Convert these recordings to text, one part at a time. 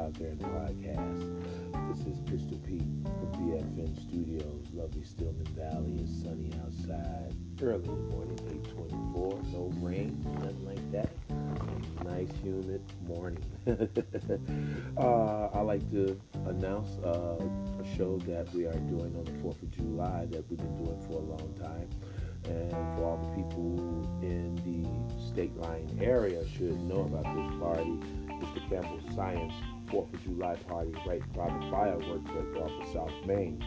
out there in the podcast. This is Pistol Pete from BFN Studios, lovely Stillman Valley. It's sunny outside, early morning, 824, no rain, nothing like that. Nice humid morning. uh, I like to announce uh, a show that we are doing on the 4th of July that we've been doing for a long time and for all the people in the state line area should know about this party. It's the Campbell Science 4th of July party right by the fireworks right off of South Main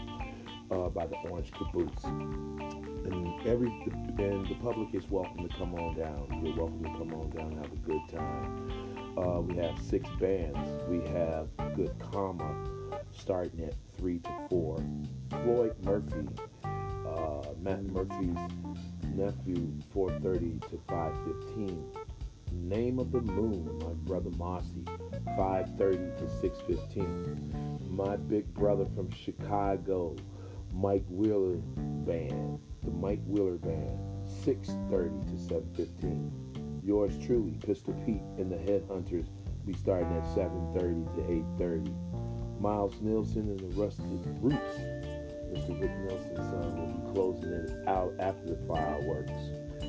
uh, by the Orange Caboose. And every and the public is welcome to come on down. You're welcome to come on down and have a good time. Uh, we have six bands. We have Good Karma starting at three to four. Floyd Murphy, uh, Matt Murphy's nephew, 4:30 to 5:15. Name of the Moon, my brother Mossy, 5:30 to 6:15. My big brother from Chicago, Mike Wheeler Band, the Mike Wheeler Band, 6:30 to 7:15. Yours truly, Pistol Pete and the Headhunters, be starting at 7:30 to 8:30. Miles Nielsen and the Rusted Roots, Mr. Rick Nielsen's son, will be closing it out after the fireworks.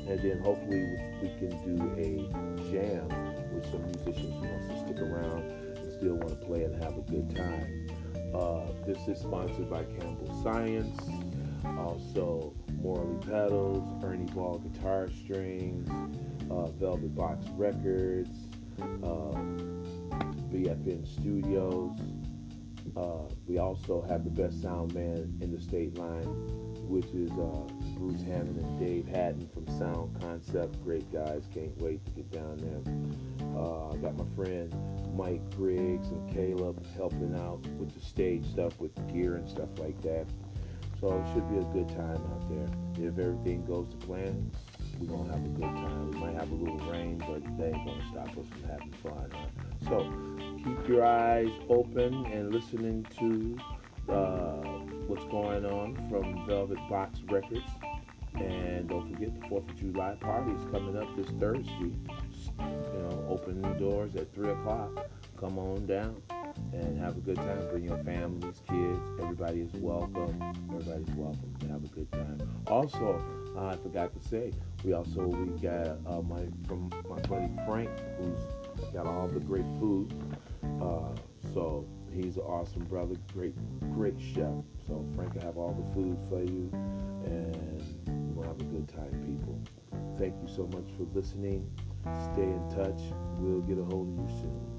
And then hopefully we can do a jam with some musicians who wants to stick around and still want to play and have a good time. Uh, this is sponsored by Campbell Science, also Morley Pedals, Ernie Ball Guitar Strings, uh, Velvettboxx Records, uh, BFN Studios. Uh, we also have the best sound man in the state line, which is uh, Bruce Hammond and Dave Hatton from Sound Concept. Great guys, can't wait to get down there. Uh, I got my friend Mike Griggs and Caleb helping out with the stage stuff, with gear and stuff like that. So it should be a good time out there. If everything goes to plan, we're gonna have a good time. We might have a little rain, but they ain't gonna stop us from having fun. Huh? So keep your eyes open and listening to uh, what's going on from Velvet Box Records. And don't forget the Fourth of July party is coming up this Thursday. You know, open the doors at three o'clock. Come on down and have a good time. Bring your families, kids. Everybody is welcome. Everybody's welcome to have a good time. Also, uh, I forgot to say, we also we got uh, my from my buddy Frank, who's got all the great food. Uh, so he's an awesome brother, great great chef. So Frank will have all the food for you, and we'll have a good time, people. Thank you so much for listening. Stay in touch. We'll get a hold of you soon.